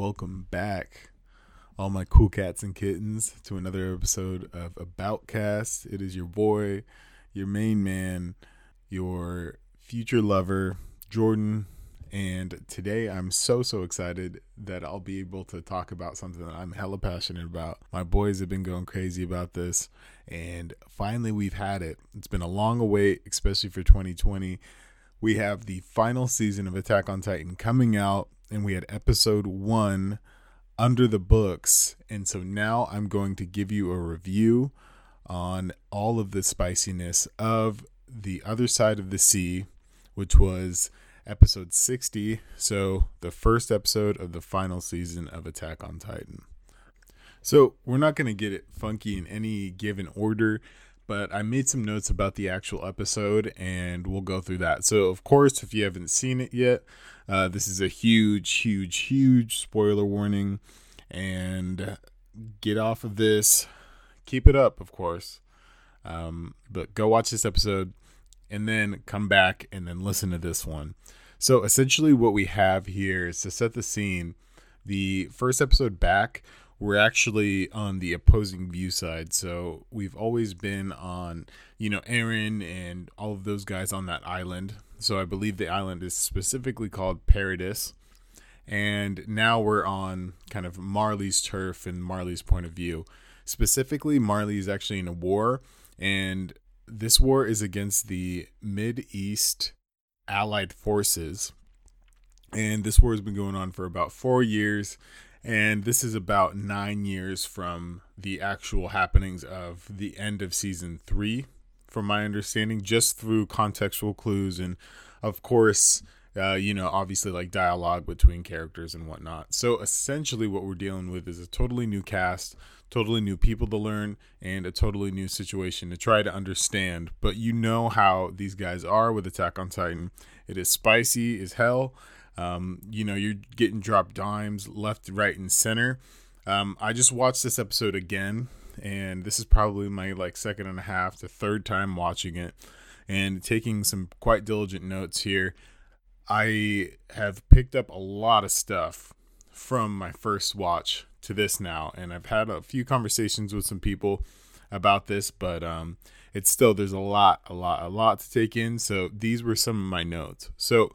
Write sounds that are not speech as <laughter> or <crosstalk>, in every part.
welcome back, all my cool cats and kittens, to another episode of About Cast. It is your boy, your main man, your future lover, Jordan. And today I'm so, so excited that I'll be able to talk about something that I'm hella passionate about. My boys have been going crazy about this, and finally we've had it. It's been a long wait, especially for 2020. We have the final season of Attack on Titan coming out, and we had episode one under the books. And so now I'm going to give you a review on all of the spiciness of The Other Side of the Sea, which was episode 60. So, the first episode of the final season of Attack on Titan. So, we're not going to get it funky in any given order, but I made some notes about the actual episode and we'll go through that. So, of course, if you haven't seen it yet, uh, this is a huge, huge, huge spoiler warning. And get off of this. Keep it up, of course. Um, but go watch this episode and then come back and then listen to this one. So essentially, what we have here is to set the scene. The first episode back, we're actually on the opposing view side. So we've always been on, you know, Eren and all of those guys on that island. So I believe the island is specifically called Paradis. And now we're on kind of Marley's turf and Marley's point of view. Specifically, Marley is actually in a war, and this war is against the Mid East Allied forces. And this war has been going on for about four years. And this is about nine years from the actual happenings of the end of season three, from my understanding, just through contextual clues and, of course, uh, you know, obviously like dialogue between characters and whatnot. So essentially, what we're dealing with is a totally new cast, totally new people to learn, and a totally new situation to try to understand. But you know how these guys are with Attack on Titan. It is spicy as hell. Um, you know, you're getting dropped dimes left, right, and center. Um, I just watched this episode again, and this is probably my like second and a half to third time watching it and taking some quite diligent notes here. I have picked up a lot of stuff from my first watch to this now, and I've had a few conversations with some people about this, but um, it's still there's a lot, a lot, a lot to take in. So these were some of my notes. So,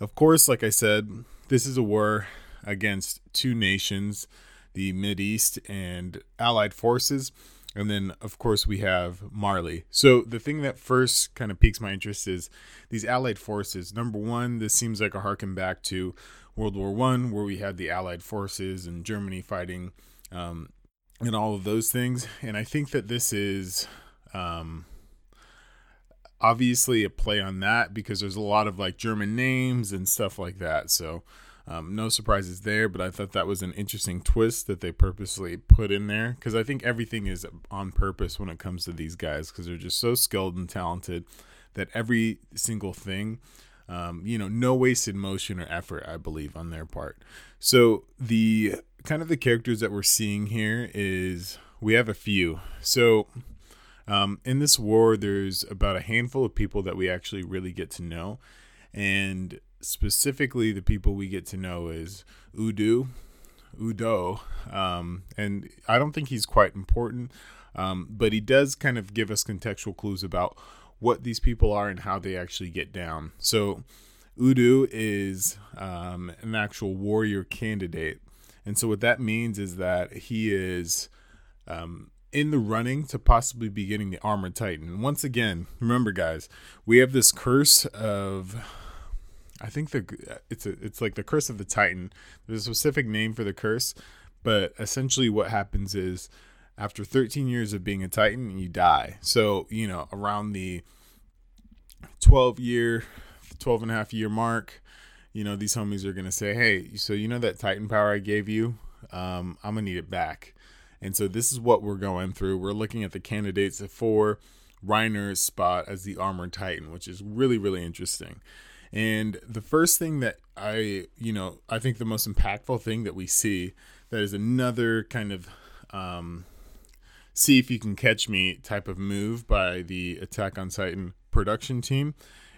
of course, like I said, this is a war against two nations, the East and Allied forces. And then, of course, we have Marley. So the thing that first kind of piques my interest is these Allied forces. Number one, this seems like a harken back to World War One, where we had the Allied forces and Germany fighting, um, and all of those things. And I think that this is um, obviously a play on that because there's a lot of like German names and stuff like that. So um, no surprises there, but I thought that was an interesting twist that they purposely put in there because I think everything is on purpose when it comes to these guys because they're just so skilled and talented that every single thing, um, you know, no wasted motion or effort, I believe, on their part. So the kind of the characters that we're seeing here is we have a few. So um, in this war, there's about a handful of people that we actually really get to know, and specifically the people we get to know is Udo, Udo, um, and I don't think he's quite important, um, but he does kind of give us contextual clues about what these people are and how they actually get down. So Udo is um, an actual warrior candidate, and so what that means is that he is um, in the running to possibly be getting the armored titan. once again, remember guys, we have this curse of I think the it's a, it's like the curse of the Titan. There's a specific name for the curse, but essentially what happens is after 13 years of being a Titan, you die. So you know around the 12 year, 12 and a half year mark, you know these homies are gonna say, hey, so you know that Titan power I gave you, um, I'm gonna need it back. And so this is what we're going through. We're looking at the candidates for Reiner's spot as the armored Titan, which is really really interesting. And the first thing that I, you know, I think the most impactful thing that we see that is another kind of um, see if you can catch me type of move by the Attack on Titan production team.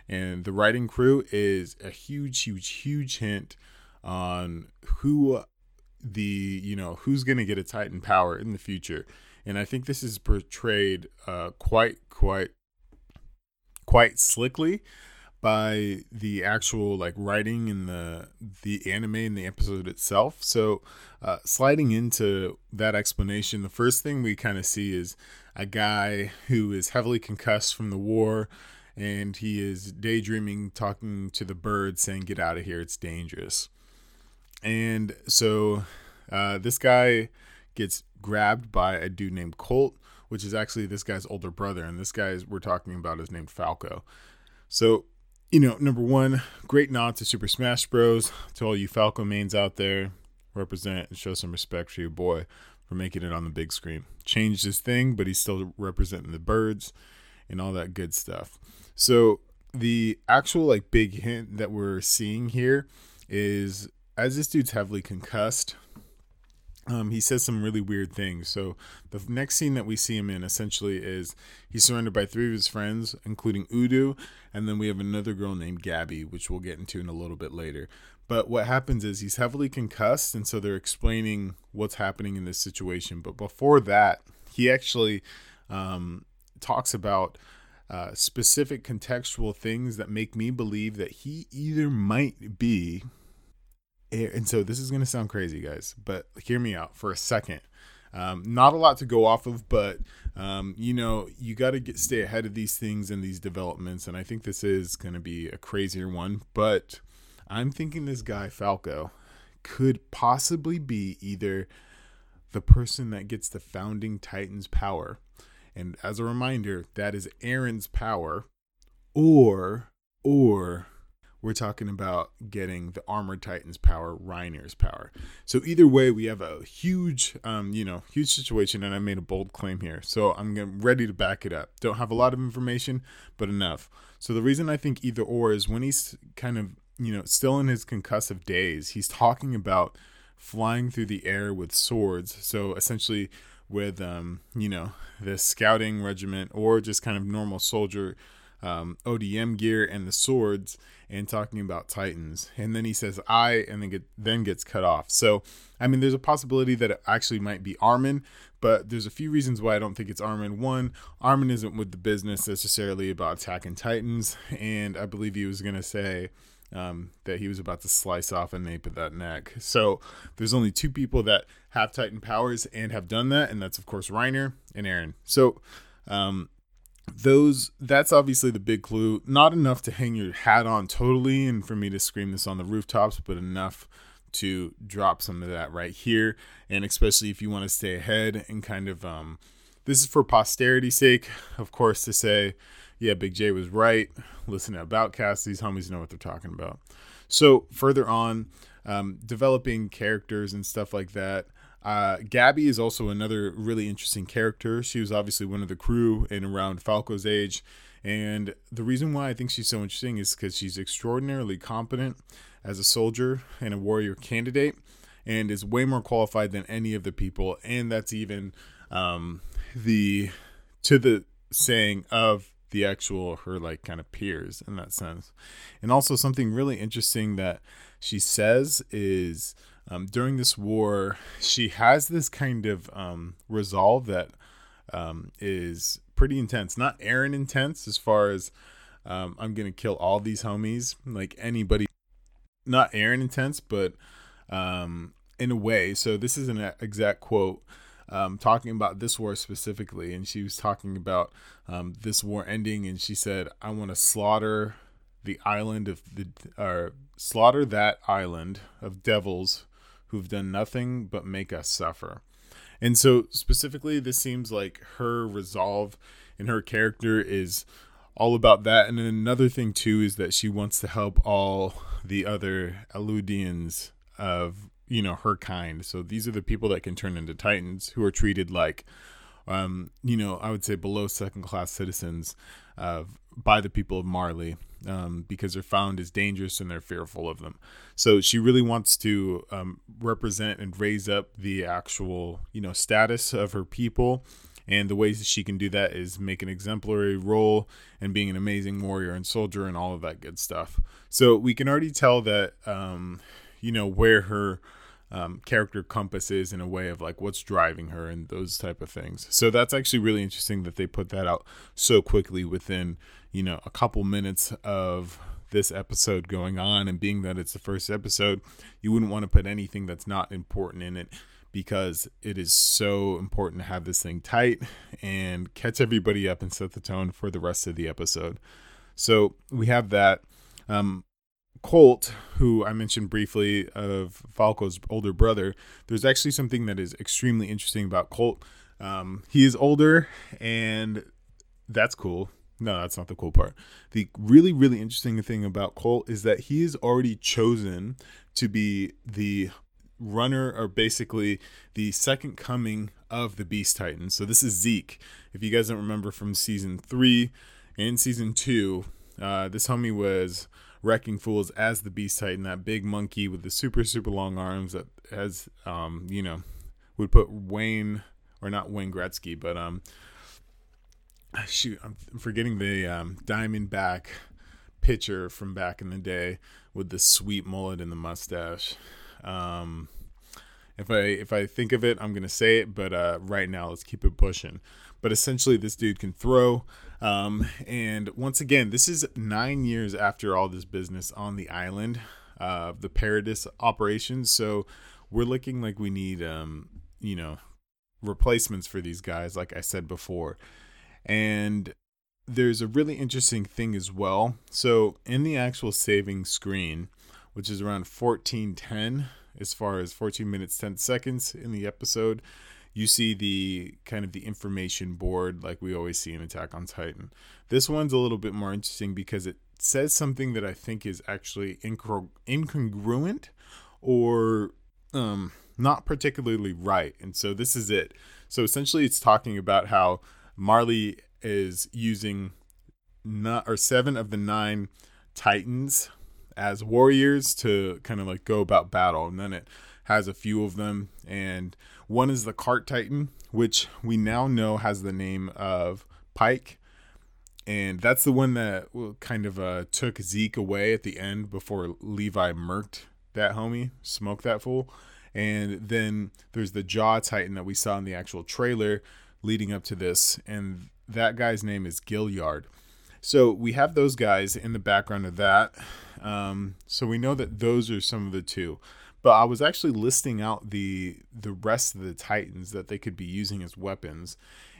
And the writing crew is a huge, huge, huge hint on who the you know who's going to get a Titan power in the future, and I think this is portrayed uh, quite quite quite slickly by the actual like writing in the the anime and the episode itself. So, uh, sliding into that explanation, the first thing we kind of see is a guy who is heavily concussed from the war, and he is daydreaming, talking to the bird, saying, "Get out of here! It's dangerous." And so, uh, this guy gets grabbed by a dude named Colt, which is actually this guy's older brother, and this guy we're talking about is named Falco. So you know, number one, great nod to Super Smash Bros. To all you Falco mains out there, represent and show some respect for your boy for making it on the big screen. Changed his thing, but he's still representing the birds and all that good stuff. So the actual like big hint that we're seeing here is as this dude's heavily concussed, um, he says some really weird things. So the next scene that we see him in essentially is he's surrounded by three of his friends, including Udo, and then we have another girl named Gabi, which we'll get into in a little bit later. But what happens is he's heavily concussed, and so they're explaining what's happening in this situation. But before that, he actually um, talks about uh, specific contextual things that make me believe that he either might be and so this is going to sound crazy, guys, but hear me out for a second. Um, not a lot to go off of, but um, you know, you got to get stay ahead of these things and these developments. And I think this is going to be a crazier one, but I'm thinking this guy Falco could possibly be either the person that gets the founding Titans power, and as a reminder, that is Eren's power, or or we're talking about getting the armored titans power reiner's power. So either way we have a huge um, you know huge situation and i made a bold claim here. So i'm ready to back it up. Don't have a lot of information but enough. So the reason i think either or is when he's kind of you know still in his concussive days he's talking about flying through the air with swords. So essentially with um you know the scouting regiment or just kind of normal soldier um, ODM gear and the swords and talking about Titans. And then he says I and then get then gets cut off. So I mean there's a possibility that it actually might be Armin, but there's a few reasons why I don't think it's Armin. One, Armin isn't with the business necessarily about attacking Titans, and I believe he was gonna say um, that he was about to slice off a nape of that neck. So there's only two people that have Titan powers and have done that, and that's of course Reiner and Eren. So um, those that's obviously the big clue. Not enough to hang your hat on totally and for me to scream this on the rooftops but enough to drop some of that right here. And especially if you want to stay ahead and kind of um this is for posterity's sake of course to say yeah big j was right. Listen to aboutcast these homies know what they're talking about. So further on um, developing characters and stuff like that uh, Gabi is also another really interesting character. She was obviously one of the crew in around Falco's age. And the reason why I think she's so interesting is because she's extraordinarily competent as a soldier and a warrior candidate and is way more qualified than any of the people. And that's even um, the to the saying of the actual her like kind of peers in that sense. And also something really interesting that she says is um, during this war, she has this kind of um, resolve that um, is pretty intense. Not Eren intense as far as um, I'm gonna kill all these homies, like anybody. Not Eren intense, but um, in a way. So this is an exact quote. Um, talking about this war specifically, and she was talking about um, this war ending, and she said, "I want to slaughter the island of the, or slaughter that island of devils who've done nothing but make us suffer. And so, specifically, this seems like her resolve and her character is all about that. And another thing, too, is that she wants to help all the other Eldians of, you know, her kind. So these are the people that can turn into Titans who are treated like, um, you know, I would say below second class citizens uh, by the people of Marley um, because they're found as dangerous and they're fearful of them. So she really wants to um, represent and raise up the actual, you know, status of her people. And the ways that she can do that is make an exemplary role and being an amazing warrior and soldier and all of that good stuff. So we can already tell that, um, you know, where her um, character compass is in a way of like what's driving her and those type of things. So that's actually really interesting that they put that out so quickly within you know a couple minutes of this episode going on and being that it's the first episode you wouldn't want to put anything that's not important in it because it is so important to have this thing tight and catch everybody up and set the tone for the rest of the episode so we have that um, Colt, who I mentioned briefly of Falco's older brother, there's actually something that is extremely interesting about Colt. Um, he is older, and that's cool. No, that's not the cool part. The really, really interesting thing about Colt is that he is already chosen to be the runner, or basically the second coming of the Beast Titan. So this is Zeke. If you guys don't remember from season three and season two, uh, this homie was wrecking fools as the Beast Titan, that big monkey with the super super long arms that has um you know would put Wayne or not Wayne Gretzky, but um <laughs> shoot I'm forgetting the um, Diamondback pitcher from back in the day with the sweet mullet and the mustache. Um, if I if I think of it, I'm gonna say it, but uh, right now let's keep it pushing. But essentially, this dude can throw. Um, and once again, this is nine years after all this business on the island, uh, the Paradis operations. So we're looking like we need, um, you know, replacements for these guys, like I said before. And there's a really interesting thing as well. So in the actual saving screen, which is around 1410, as far as 14 minutes 10 seconds in the episode, you see the kind of the information board like we always see in Attack on Titan. This one's a little bit more interesting because it says something that I think is actually incongruent or um, not particularly right. And so this is it. So essentially, it's talking about how Marley is using not or seven of the nine Titans as warriors to kind of like go about battle, and then it has a few of them and one is the Cart Titan, which we now know has the name of Pieck. And that's the one that kind of uh, took Zeke away at the end before Levi murked that homie, smoked that fool. And then there's the Jaw Titan that we saw in the actual trailer leading up to this. And that guy's name is Galliard. So we have those guys in the background of that. Um, so we know that those are some of the two but I was actually listing out the the rest of the Titans that they could be using as weapons.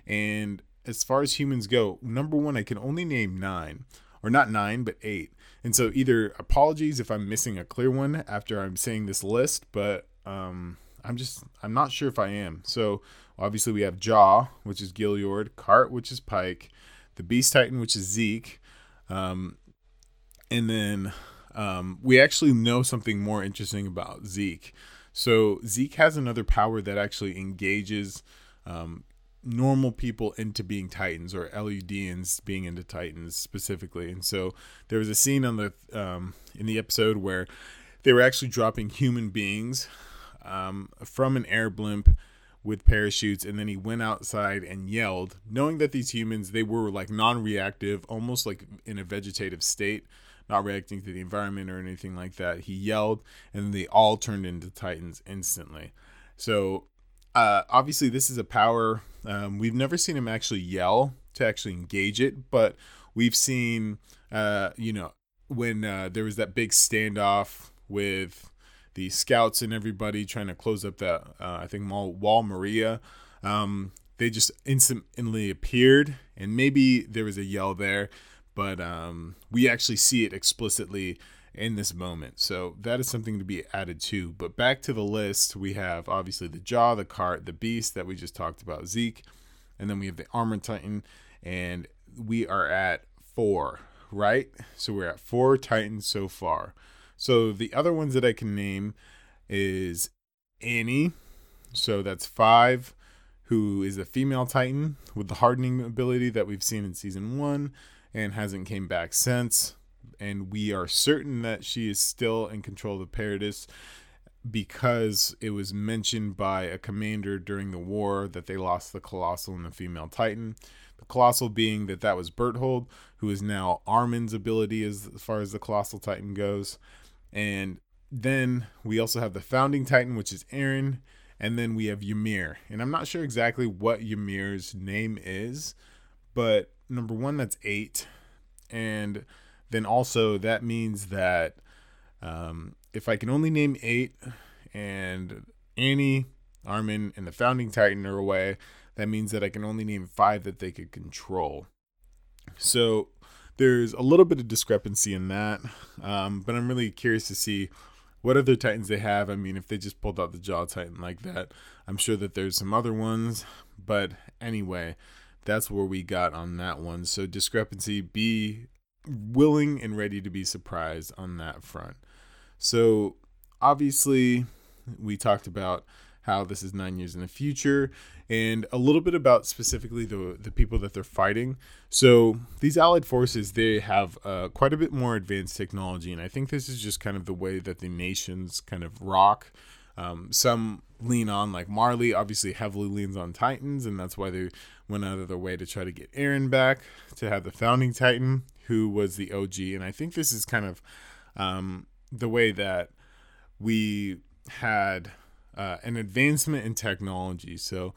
And as far as humans go, number one, I can only name nine, or not nine, but eight. And so either apologies if I'm missing a clear one after I'm saying this list, but um, I'm just I'm not sure if I am. So obviously we have Jaw, which is Galliard, Cart, which is Pieck, the Beast Titan, which is Zeke, um, and then um, we actually know something more interesting about Zeke. So Zeke has another power that actually engages um, normal people into being Titans or Eldians being into Titans specifically. And so there was a scene on the um, in the episode where they were actually dropping human beings um, from an air blimp with parachutes and then he went outside and yelled knowing that these humans they were like non-reactive almost like in a vegetative state not reacting to the environment or anything like that. He yelled, and they all turned into Titans instantly. So, uh, obviously, this is a power. Um, we've never seen him actually yell to actually engage it, but we've seen, uh, you know, when uh, there was that big standoff with the scouts and everybody trying to close up that, uh, I think, Wall, Maria. Um, they just instantly appeared, and maybe there was a yell there but um, we actually see it explicitly in this moment. So that is something to be added to. But back to the list, we have obviously the Jaw, the Cart, the Beast that we just talked about, Zeke, and then we have the Armor Titan, and we are at four, right? So we're at four Titans so far. So the other ones that I can name is Annie. So that's five, who is a female Titan with the hardening ability that we've seen in season one and hasn't came back since. And we are certain that she is still in control of the Paradis because it was mentioned by a commander during the war that they lost the Colossal and the female Titan. The Colossal being that that was Bertholdt, who is now Armin's ability as, as far as the Colossal Titan goes. And then we also have the founding titan, which is Eren. and then we have Ymir. And I'm not sure exactly what Ymir's name is, but number one, that's eight. And then also that means that um, if I can only name eight and Annie, Armin, and the founding titan are away, that means that I can only name five that they could control. So there's a little bit of discrepancy in that, um, but I'm really curious to see what other Titans they have. I mean, if they just pulled out the Jaw Titan like that, I'm sure that there's some other ones. But anyway, that's where we got on that one. So discrepancy, be willing and ready to be surprised on that front. So obviously, we talked about how this is nine years in the future and a little bit about specifically the the people that they're fighting. So these allied forces they have uh, quite a bit more advanced technology, and I think this is just kind of the way that the nations kind of rock. Um, some lean on like Marley, obviously heavily leans on Titans, and that's why they went out of their way to try to get Eren back to have the founding Titan, who was the OG. And I think this is kind of um, the way that we had uh, an advancement in technology. So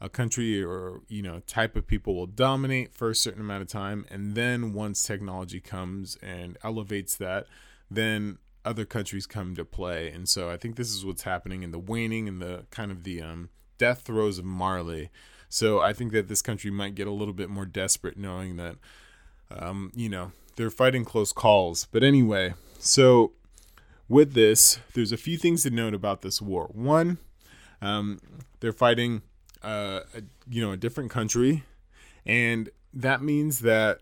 a country or you know type of people will dominate for a certain amount of time and then once technology comes and elevates that then other countries come to play. And so i think this is what's happening in the waning and the kind of the um, death throes of marley. So i think that this country might get a little bit more desperate knowing that um, you know they're fighting close calls. But anyway so with this there's a few things to note about this war one um, they're fighting uh, a, you know a different country, and that means that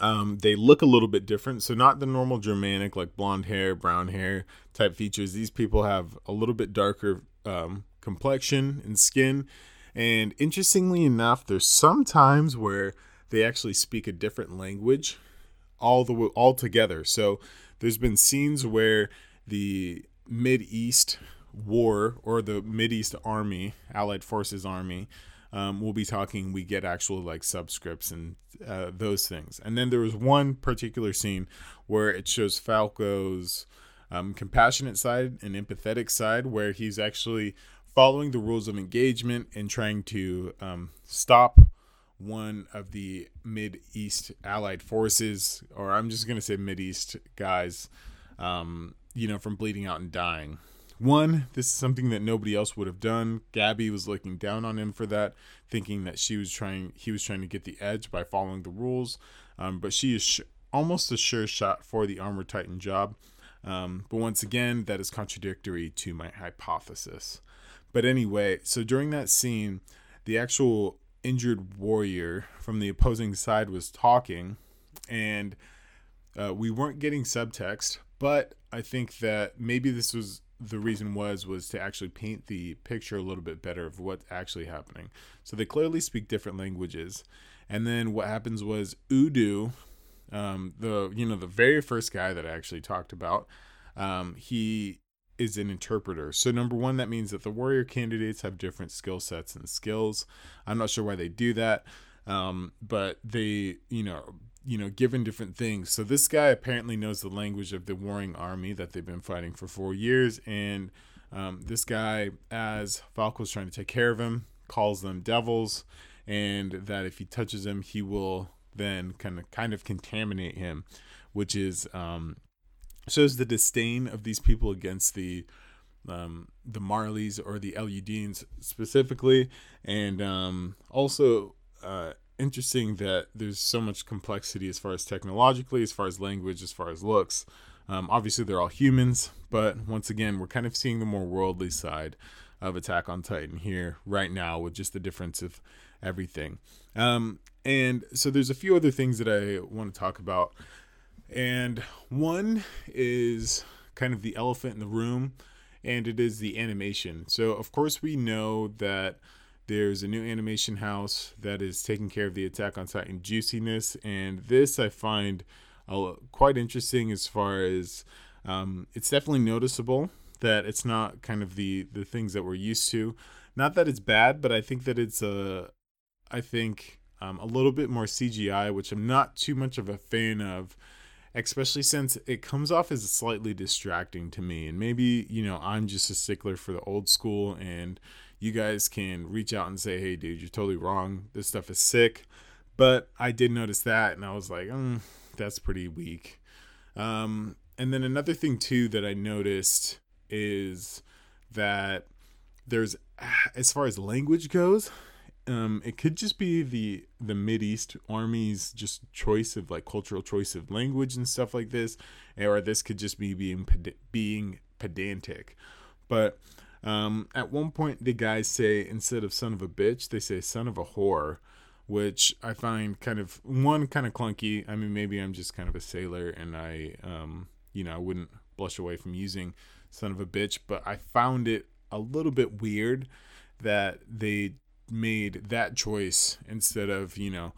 um, they look a little bit different. So not the normal Germanic like blonde hair, brown hair type features. These people have a little bit darker um, complexion and skin. And interestingly enough, there's some times where they actually speak a different language all the all together. So there's been scenes where the Mid East war or the Mid East Army, Allied Forces Army, um, we'll be talking. We get actual like subscripts and uh, those things. And then there was one particular scene where it shows Falco's um, compassionate side and empathetic side, where he's actually following the rules of engagement and trying to um, stop one of the Mid East Allied forces, or I'm just gonna say Mid East guys, um, you know, from bleeding out and dying. One, this is something that nobody else would have done. Gabi was looking down on him for that, thinking that she was trying, he was trying to get the edge by following the rules. Um, but she is sh- almost a sure shot for the armor titan job. Um, but once again, that is contradictory to my hypothesis. But anyway, so during that scene, the actual injured warrior from the opposing side was talking, and uh, we weren't getting subtext. But I think that maybe this was the reason was was to actually paint the picture a little bit better of what's actually happening. So they clearly speak different languages. And then what happens was Udo, um, the you know the very first guy that I actually talked about, um, he is an interpreter. So number one, that means that the warrior candidates have different skill sets and skills. I'm not sure why they do that, um, but they you know you know, given different things. So this guy apparently knows the language of the warring army that they've been fighting for four years, and um, this guy, as Falco's trying to take care of him, calls them devils, and that if he touches them, he will then kind of kind of contaminate him, which is um, shows the disdain of these people against the um, the Marleys or the Eldians specifically, and um, also uh, interesting that there's so much complexity as far as technologically, as far as language, as far as looks. Um, obviously, they're all humans, but once again, we're kind of seeing the more worldly side of Attack on Titan here right now with just the difference of everything. Um, and so there's a few other things that I want to talk about. And one is kind of the elephant in the room, and it is the animation. So, of course, we know that there's a new animation house that is taking care of the Attack on Titan juiciness, and this I find uh, quite interesting as far as um, it's definitely noticeable that it's not kind of the the things that we're used to. Not that it's bad, but I think that it's a, I think um, a little bit more CGI, which I'm not too much of a fan of. Especially since it comes off as slightly distracting to me. And maybe, you know, I'm just a stickler for the old school, and you guys can reach out and say, hey, dude, you're totally wrong. This stuff is sick. But I did notice that, and I was like, mm, that's pretty weak. Um, and then another thing, too, that I noticed is that there's, as far as language goes, um, it could just be the the Mid East army's just choice of like cultural choice of language and stuff like this, or this could just be being ped- being pedantic. But um, at one point, the guys say instead of "son of a bitch," they say "son of a whore," which I find kind of one kind of clunky. I mean, maybe I'm just kind of a sailor, and I, um, you know, I wouldn't blush away from using "son of a bitch," but I found it a little bit weird that they made that choice instead of, you know,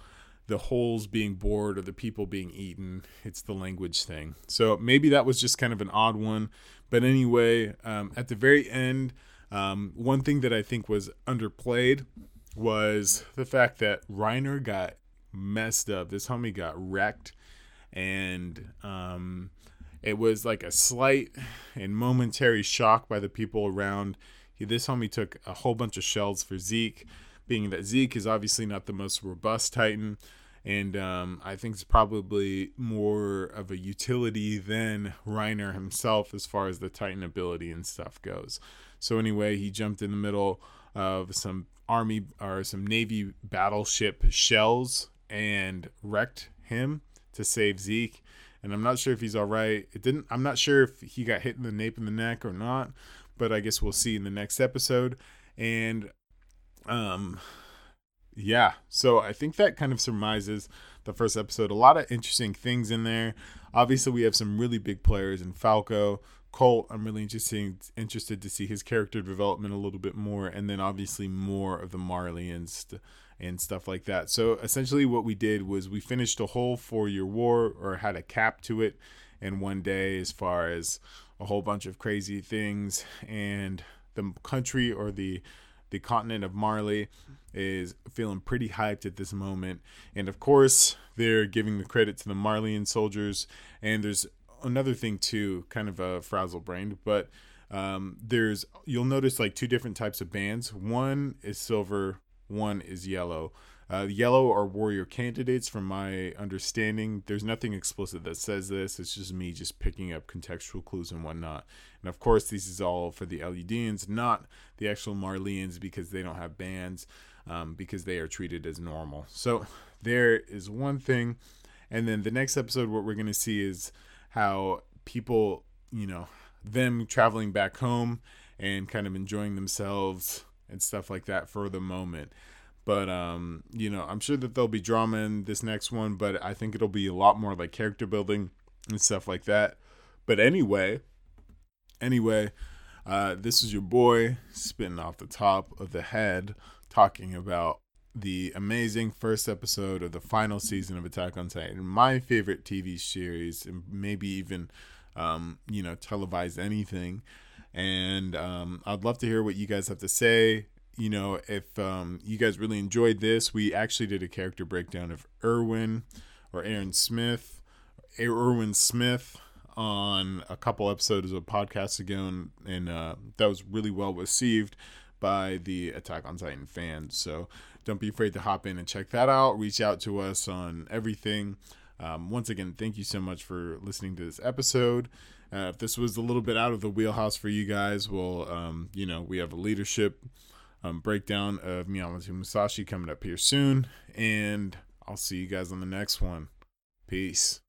the holes being bored or the people being eaten. It's the language thing. So maybe that was just kind of an odd one. But anyway, um, at the very end, um, one thing that I think was underplayed was the fact that Reiner got messed up. This homie got wrecked. And um, it was like a slight and momentary shock by the people around he, this homie took a whole bunch of shells for Zeke, being that Zeke is obviously not the most robust Titan. And um, I think it's probably more of a utility than Reiner himself as far as the Titan ability and stuff goes. So, anyway, he jumped in the middle of some army or some navy battleship shells and wrecked him to save Zeke. And I'm not sure if he's all right. It didn't. I'm not sure if he got hit in the nape in the neck or not but I guess we'll see in the next episode. And um yeah, so I think that kind of surmises the first episode. A lot of interesting things in there. Obviously, we have some really big players in Falco. Colt, I'm really interested interested to see his character development a little bit more, and then obviously more of the Marleyans and stuff like that. So essentially, what we did was we finished a whole four year war, or had a cap to it, in one day, as far as a whole bunch of crazy things and the country or the the continent of Marley is feeling pretty hyped at this moment. And of course, they're giving the credit to the Marleyan soldiers. And there's another thing too, kind of a frazzle brained, but um, there's you'll notice like two different types of bands. One is silver, one is yellow. Uh, yellow are warrior candidates, from my understanding. There's nothing explicit that says this. It's just me just picking up contextual clues and whatnot. And of course, this is all for the Eldians, not the actual Marleyans, because they don't have bands, um, because they are treated as normal. So there is one thing. And then the next episode, what we're going to see is how people, you know, them traveling back home and kind of enjoying themselves and stuff like that for the moment. But um, you know, I'm sure that there'll be drama in this next one, but I think it'll be a lot more like character building and stuff like that. But anyway, anyway, uh, this is your boy spitting off the top of the head, talking about the amazing first episode of the final season of Attack on Titan, my favorite TV series, and maybe even, um, you know, televised anything. And um, I'd love to hear what you guys have to say you know, if um, you guys really enjoyed this, we actually did a character breakdown of Erwin or Aaron Smith, Erwin Smith on a couple episodes of podcasts ago, and, and uh, that was really well received by the Attack on Titan fans. So don't be afraid to hop in and check that out. Reach out to us on everything. Um, once again, thank you so much for listening to this episode. Uh, if this was a little bit out of the wheelhouse for you guys, well, um, you know, we have a leadership um, breakdown of Miyamoto Musashi coming up here soon. And I'll see you guys on the next one. Peace.